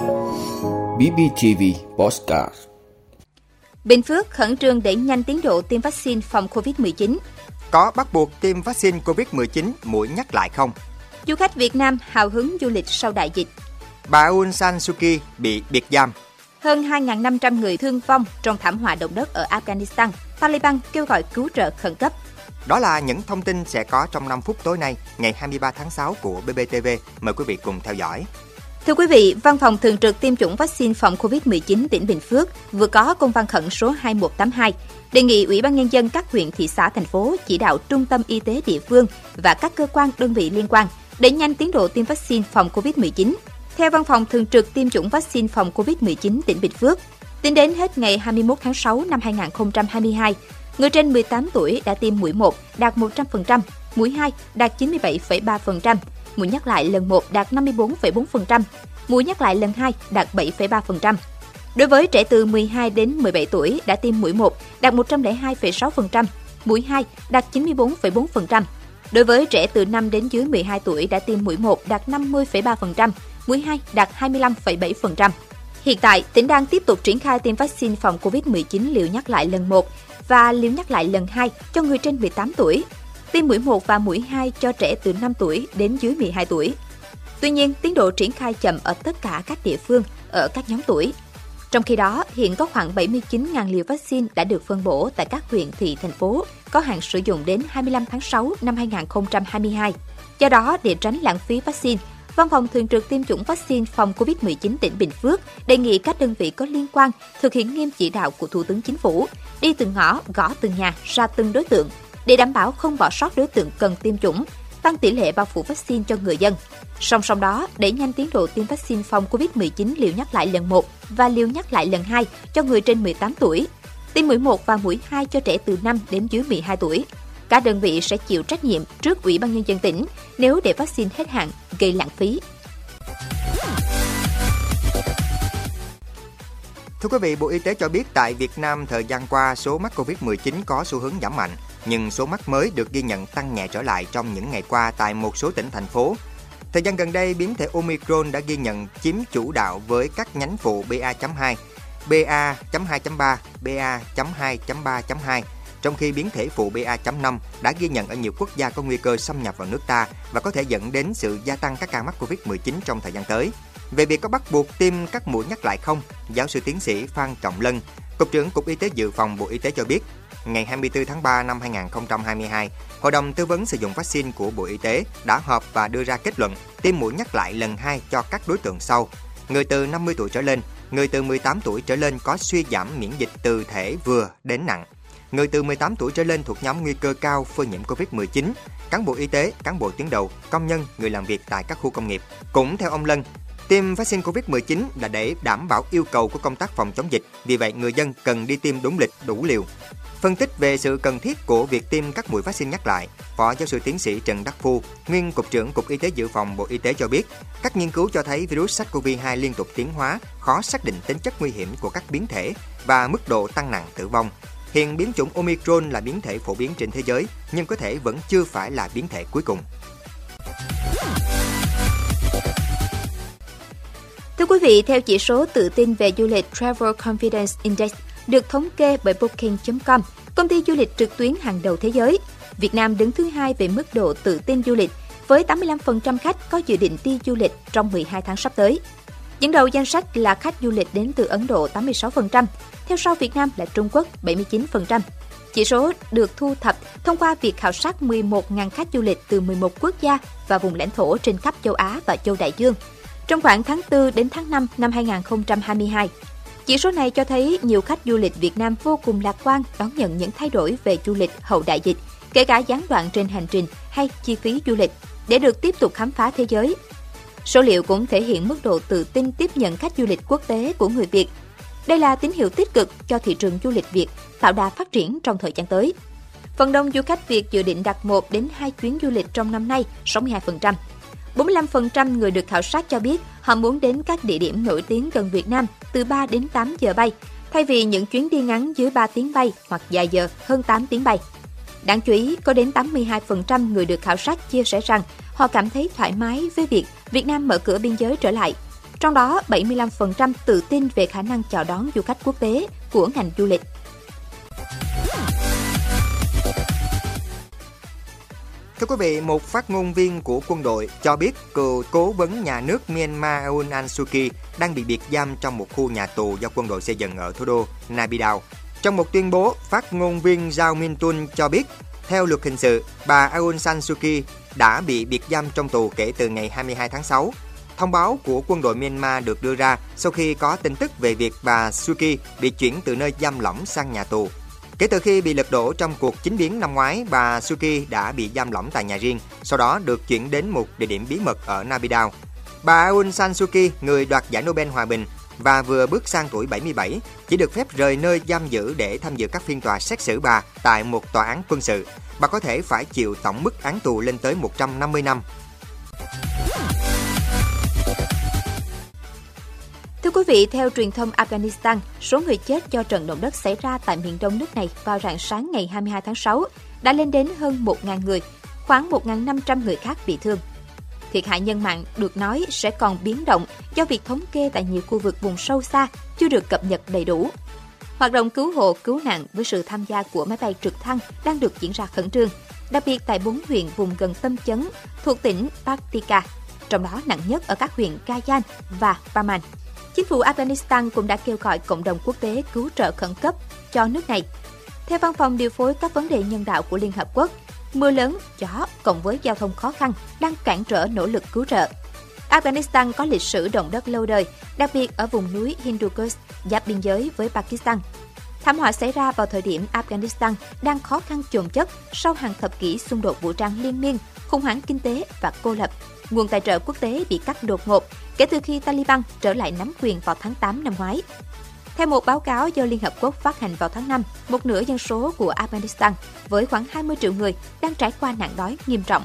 BBTV Postcard Bình Phước khẩn trương đẩy nhanh tiến độ tiêm vaccine phòng COVID-19. Có bắt buộc tiêm vaccine COVID-19 mũi nhắc lại không? Du khách Việt Nam hào hứng du lịch sau đại dịch. Bà Aung San Suu Kyi bị biệt giam. Hơn 2.500 người thương vong trong thảm họa động đất ở Afghanistan. Taliban kêu gọi cứu trợ khẩn cấp. Đó là những thông tin sẽ có trong 5 phút tối nay, ngày 23 tháng 6 của BBTV. Mời quý vị cùng theo dõi. Thưa quý vị, Văn phòng Thường trực tiêm chủng vaccine phòng COVID-19 tỉnh Bình Phước vừa có công văn khẩn số 2182 đề nghị Ủy ban Nhân dân các huyện, thị xã, thành phố chỉ đạo trung tâm y tế địa phương và các cơ quan đơn vị liên quan đẩy nhanh tiến độ tiêm vaccine phòng COVID-19. Theo Văn phòng Thường trực tiêm chủng vaccine phòng COVID-19 tỉnh Bình Phước, tính đến hết ngày 21 tháng 6 năm 2022, người trên 18 tuổi đã tiêm mũi 1 đạt 100%, mũi 2 đạt 97,3%, mũi nhắc lại lần 1 đạt 54,4%, mũi nhắc lại lần 2 đạt 7,3%. Đối với trẻ từ 12 đến 17 tuổi đã tiêm mũi 1 đạt 102,6%, mũi 2 đạt 94,4%. Đối với trẻ từ 5 đến dưới 12 tuổi đã tiêm mũi 1 đạt 50,3%, mũi 2 đạt 25,7%. Hiện tại, tỉnh đang tiếp tục triển khai tiêm vaccine phòng COVID-19 liều nhắc lại lần 1 và liều nhắc lại lần 2 cho người trên 18 tuổi tiêm mũi 1 và mũi 2 cho trẻ từ 5 tuổi đến dưới 12 tuổi. Tuy nhiên, tiến độ triển khai chậm ở tất cả các địa phương ở các nhóm tuổi. Trong khi đó, hiện có khoảng 79.000 liều vaccine đã được phân bổ tại các huyện, thị, thành phố, có hạn sử dụng đến 25 tháng 6 năm 2022. Do đó, để tránh lãng phí vaccine, Văn phòng Thường trực tiêm chủng vaccine phòng COVID-19 tỉnh Bình Phước đề nghị các đơn vị có liên quan thực hiện nghiêm chỉ đạo của Thủ tướng Chính phủ, đi từng ngõ, gõ từng nhà, ra từng đối tượng, để đảm bảo không bỏ sót đối tượng cần tiêm chủng, tăng tỷ lệ bao phủ vaccine cho người dân. Song song đó, đẩy nhanh tiến độ tiêm vaccine phòng COVID-19 liều nhắc lại lần 1 và liều nhắc lại lần 2 cho người trên 18 tuổi, tiêm mũi 1 và mũi 2 cho trẻ từ 5 đến dưới 12 tuổi. Các đơn vị sẽ chịu trách nhiệm trước Ủy ban Nhân dân tỉnh nếu để vaccine hết hạn gây lãng phí. Thưa quý vị, Bộ Y tế cho biết tại Việt Nam thời gian qua số mắc Covid-19 có xu hướng giảm mạnh, nhưng số mắc mới được ghi nhận tăng nhẹ trở lại trong những ngày qua tại một số tỉnh thành phố. Thời gian gần đây, biến thể Omicron đã ghi nhận chiếm chủ đạo với các nhánh phụ BA.2, BA.2.3, BA.2.3.2, trong khi biến thể phụ BA.5 đã ghi nhận ở nhiều quốc gia có nguy cơ xâm nhập vào nước ta và có thể dẫn đến sự gia tăng các ca mắc Covid-19 trong thời gian tới. Về việc có bắt buộc tiêm các mũi nhắc lại không, giáo sư tiến sĩ Phan Trọng Lân, Cục trưởng Cục Y tế Dự phòng Bộ Y tế cho biết, ngày 24 tháng 3 năm 2022, Hội đồng tư vấn sử dụng vaccine của Bộ Y tế đã họp và đưa ra kết luận tiêm mũi nhắc lại lần 2 cho các đối tượng sau. Người từ 50 tuổi trở lên, người từ 18 tuổi trở lên có suy giảm miễn dịch từ thể vừa đến nặng. Người từ 18 tuổi trở lên thuộc nhóm nguy cơ cao phơi nhiễm COVID-19, cán bộ y tế, cán bộ tuyến đầu, công nhân, người làm việc tại các khu công nghiệp. Cũng theo ông Lân, Tiêm vaccine COVID-19 là để đảm bảo yêu cầu của công tác phòng chống dịch, vì vậy người dân cần đi tiêm đúng lịch, đủ liều. Phân tích về sự cần thiết của việc tiêm các mũi vaccine nhắc lại, Phó giáo sư tiến sĩ Trần Đắc Phu, nguyên cục trưởng Cục Y tế Dự phòng Bộ Y tế cho biết, các nghiên cứu cho thấy virus SARS-CoV-2 liên tục tiến hóa, khó xác định tính chất nguy hiểm của các biến thể và mức độ tăng nặng tử vong. Hiện biến chủng Omicron là biến thể phổ biến trên thế giới, nhưng có thể vẫn chưa phải là biến thể cuối cùng. Thưa quý vị, theo chỉ số tự tin về du lịch Travel Confidence Index được thống kê bởi Booking.com, công ty du lịch trực tuyến hàng đầu thế giới, Việt Nam đứng thứ hai về mức độ tự tin du lịch với 85% khách có dự định đi du lịch trong 12 tháng sắp tới. Dẫn đầu danh sách là khách du lịch đến từ Ấn Độ 86%, theo sau Việt Nam là Trung Quốc 79%. Chỉ số được thu thập thông qua việc khảo sát 11.000 khách du lịch từ 11 quốc gia và vùng lãnh thổ trên khắp châu Á và châu Đại Dương trong khoảng tháng 4 đến tháng 5 năm 2022. Chỉ số này cho thấy nhiều khách du lịch Việt Nam vô cùng lạc quan đón nhận những thay đổi về du lịch hậu đại dịch, kể cả gián đoạn trên hành trình hay chi phí du lịch, để được tiếp tục khám phá thế giới. Số liệu cũng thể hiện mức độ tự tin tiếp nhận khách du lịch quốc tế của người Việt. Đây là tín hiệu tích cực cho thị trường du lịch Việt tạo đà phát triển trong thời gian tới. Phần đông du khách Việt dự định đặt 1 đến 2 chuyến du lịch trong năm nay, 62%. 45% người được khảo sát cho biết họ muốn đến các địa điểm nổi tiếng gần Việt Nam từ 3 đến 8 giờ bay, thay vì những chuyến đi ngắn dưới 3 tiếng bay hoặc dài giờ hơn 8 tiếng bay. Đáng chú ý, có đến 82% người được khảo sát chia sẻ rằng họ cảm thấy thoải mái với việc Việt Nam mở cửa biên giới trở lại. Trong đó, 75% tự tin về khả năng chào đón du khách quốc tế của ngành du lịch. Thưa quý vị, một phát ngôn viên của quân đội cho biết cựu cố vấn nhà nước Myanmar Aung San Suu Kyi đang bị biệt giam trong một khu nhà tù do quân đội xây dựng ở thủ đô Naypyidaw. Trong một tuyên bố, phát ngôn viên Zhao Mintun cho biết, theo luật hình sự, bà Aung San Suu Kyi đã bị biệt giam trong tù kể từ ngày 22 tháng 6. Thông báo của quân đội Myanmar được đưa ra sau khi có tin tức về việc bà Suu Kyi bị chuyển từ nơi giam lỏng sang nhà tù. Kể từ khi bị lật đổ trong cuộc chính biến năm ngoái, bà Suu Kyi đã bị giam lỏng tại nhà riêng, sau đó được chuyển đến một địa điểm bí mật ở Naypyidaw. Bà Aung San Suu Kyi, người đoạt giải Nobel Hòa bình và vừa bước sang tuổi 77, chỉ được phép rời nơi giam giữ để tham dự các phiên tòa xét xử bà tại một tòa án quân sự. Bà có thể phải chịu tổng mức án tù lên tới 150 năm. Thưa quý vị, theo truyền thông Afghanistan, số người chết do trận động đất xảy ra tại miền đông nước này vào rạng sáng ngày 22 tháng 6 đã lên đến hơn 1.000 người, khoảng 1.500 người khác bị thương. Thiệt hại nhân mạng được nói sẽ còn biến động do việc thống kê tại nhiều khu vực vùng sâu xa chưa được cập nhật đầy đủ. Hoạt động cứu hộ, cứu nạn với sự tham gia của máy bay trực thăng đang được diễn ra khẩn trương, đặc biệt tại bốn huyện vùng gần tâm chấn thuộc tỉnh Paktika, trong đó nặng nhất ở các huyện Kayan và Paman. Chính phủ Afghanistan cũng đã kêu gọi cộng đồng quốc tế cứu trợ khẩn cấp cho nước này. Theo văn phòng điều phối các vấn đề nhân đạo của Liên Hợp Quốc, mưa lớn, gió cộng với giao thông khó khăn đang cản trở nỗ lực cứu trợ. Afghanistan có lịch sử động đất lâu đời, đặc biệt ở vùng núi Hindu Kush, giáp biên giới với Pakistan. Thảm họa xảy ra vào thời điểm Afghanistan đang khó khăn chồng chất sau hàng thập kỷ xung đột vũ trang liên miên, khủng hoảng kinh tế và cô lập. Nguồn tài trợ quốc tế bị cắt đột ngột kể từ khi Taliban trở lại nắm quyền vào tháng 8 năm ngoái. Theo một báo cáo do Liên Hợp Quốc phát hành vào tháng 5, một nửa dân số của Afghanistan với khoảng 20 triệu người đang trải qua nạn đói nghiêm trọng.